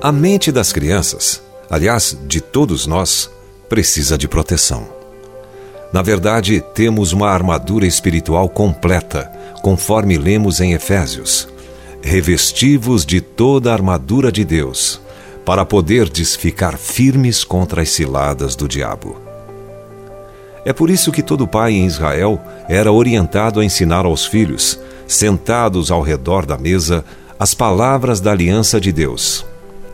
A mente das crianças, aliás, de todos nós, precisa de proteção. Na verdade, temos uma armadura espiritual completa, conforme lemos em Efésios. Revestivos de toda a armadura de Deus, para poderdes ficar firmes contra as ciladas do diabo. É por isso que todo pai em Israel era orientado a ensinar aos filhos, sentados ao redor da mesa, as palavras da aliança de Deus.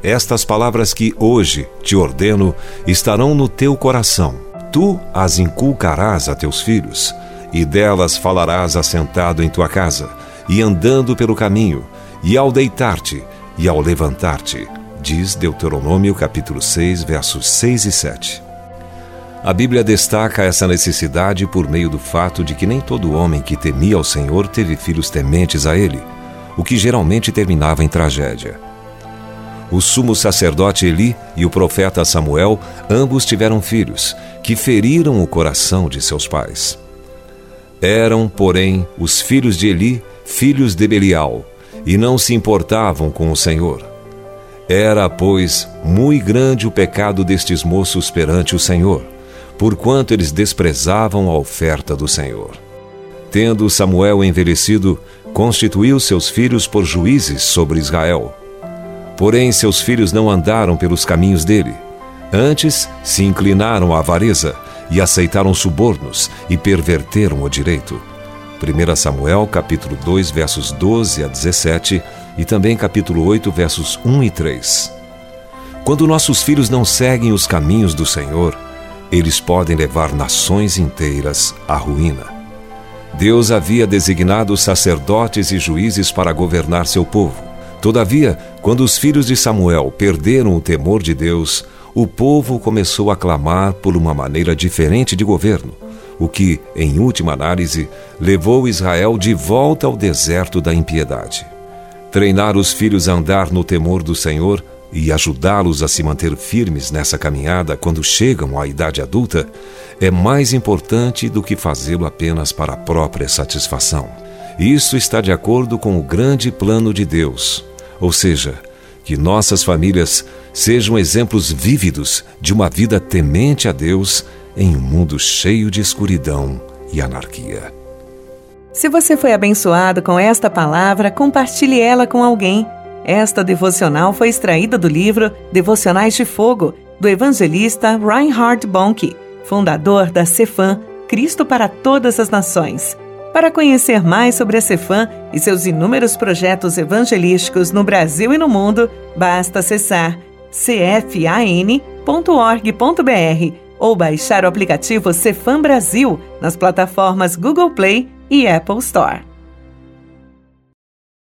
Estas palavras que hoje te ordeno estarão no teu coração. Tu as inculcarás a teus filhos, e delas falarás assentado em tua casa, e andando pelo caminho, e ao deitar-te, e ao levantar-te. Diz Deuteronômio capítulo 6, versos 6 e 7. A Bíblia destaca essa necessidade por meio do fato de que nem todo homem que temia ao Senhor teve filhos tementes a ele, o que geralmente terminava em tragédia. O sumo sacerdote Eli e o profeta Samuel ambos tiveram filhos, que feriram o coração de seus pais. Eram, porém, os filhos de Eli filhos de Belial, e não se importavam com o Senhor. Era, pois, muito grande o pecado destes moços perante o Senhor, porquanto eles desprezavam a oferta do Senhor. Tendo Samuel envelhecido, constituiu seus filhos por juízes sobre Israel Porém, seus filhos não andaram pelos caminhos dele. Antes, se inclinaram à avareza e aceitaram subornos e perverteram o direito. 1 Samuel, capítulo 2, versos 12 a 17 e também capítulo 8, versos 1 e 3. Quando nossos filhos não seguem os caminhos do Senhor, eles podem levar nações inteiras à ruína. Deus havia designado sacerdotes e juízes para governar seu povo. Todavia, quando os filhos de Samuel perderam o temor de Deus, o povo começou a clamar por uma maneira diferente de governo, o que, em última análise, levou Israel de volta ao deserto da impiedade. Treinar os filhos a andar no temor do Senhor e ajudá-los a se manter firmes nessa caminhada quando chegam à idade adulta é mais importante do que fazê-lo apenas para a própria satisfação. Isso está de acordo com o grande plano de Deus, ou seja, que nossas famílias sejam exemplos vívidos de uma vida temente a Deus em um mundo cheio de escuridão e anarquia. Se você foi abençoado com esta palavra, compartilhe ela com alguém. Esta devocional foi extraída do livro Devocionais de Fogo, do evangelista Reinhard Bonnke, fundador da Cefam, Cristo para Todas as Nações. Para conhecer mais sobre a Cefam e seus inúmeros projetos evangelísticos no Brasil e no mundo, basta acessar cfan.org.br ou baixar o aplicativo Cefam Brasil nas plataformas Google Play e Apple Store.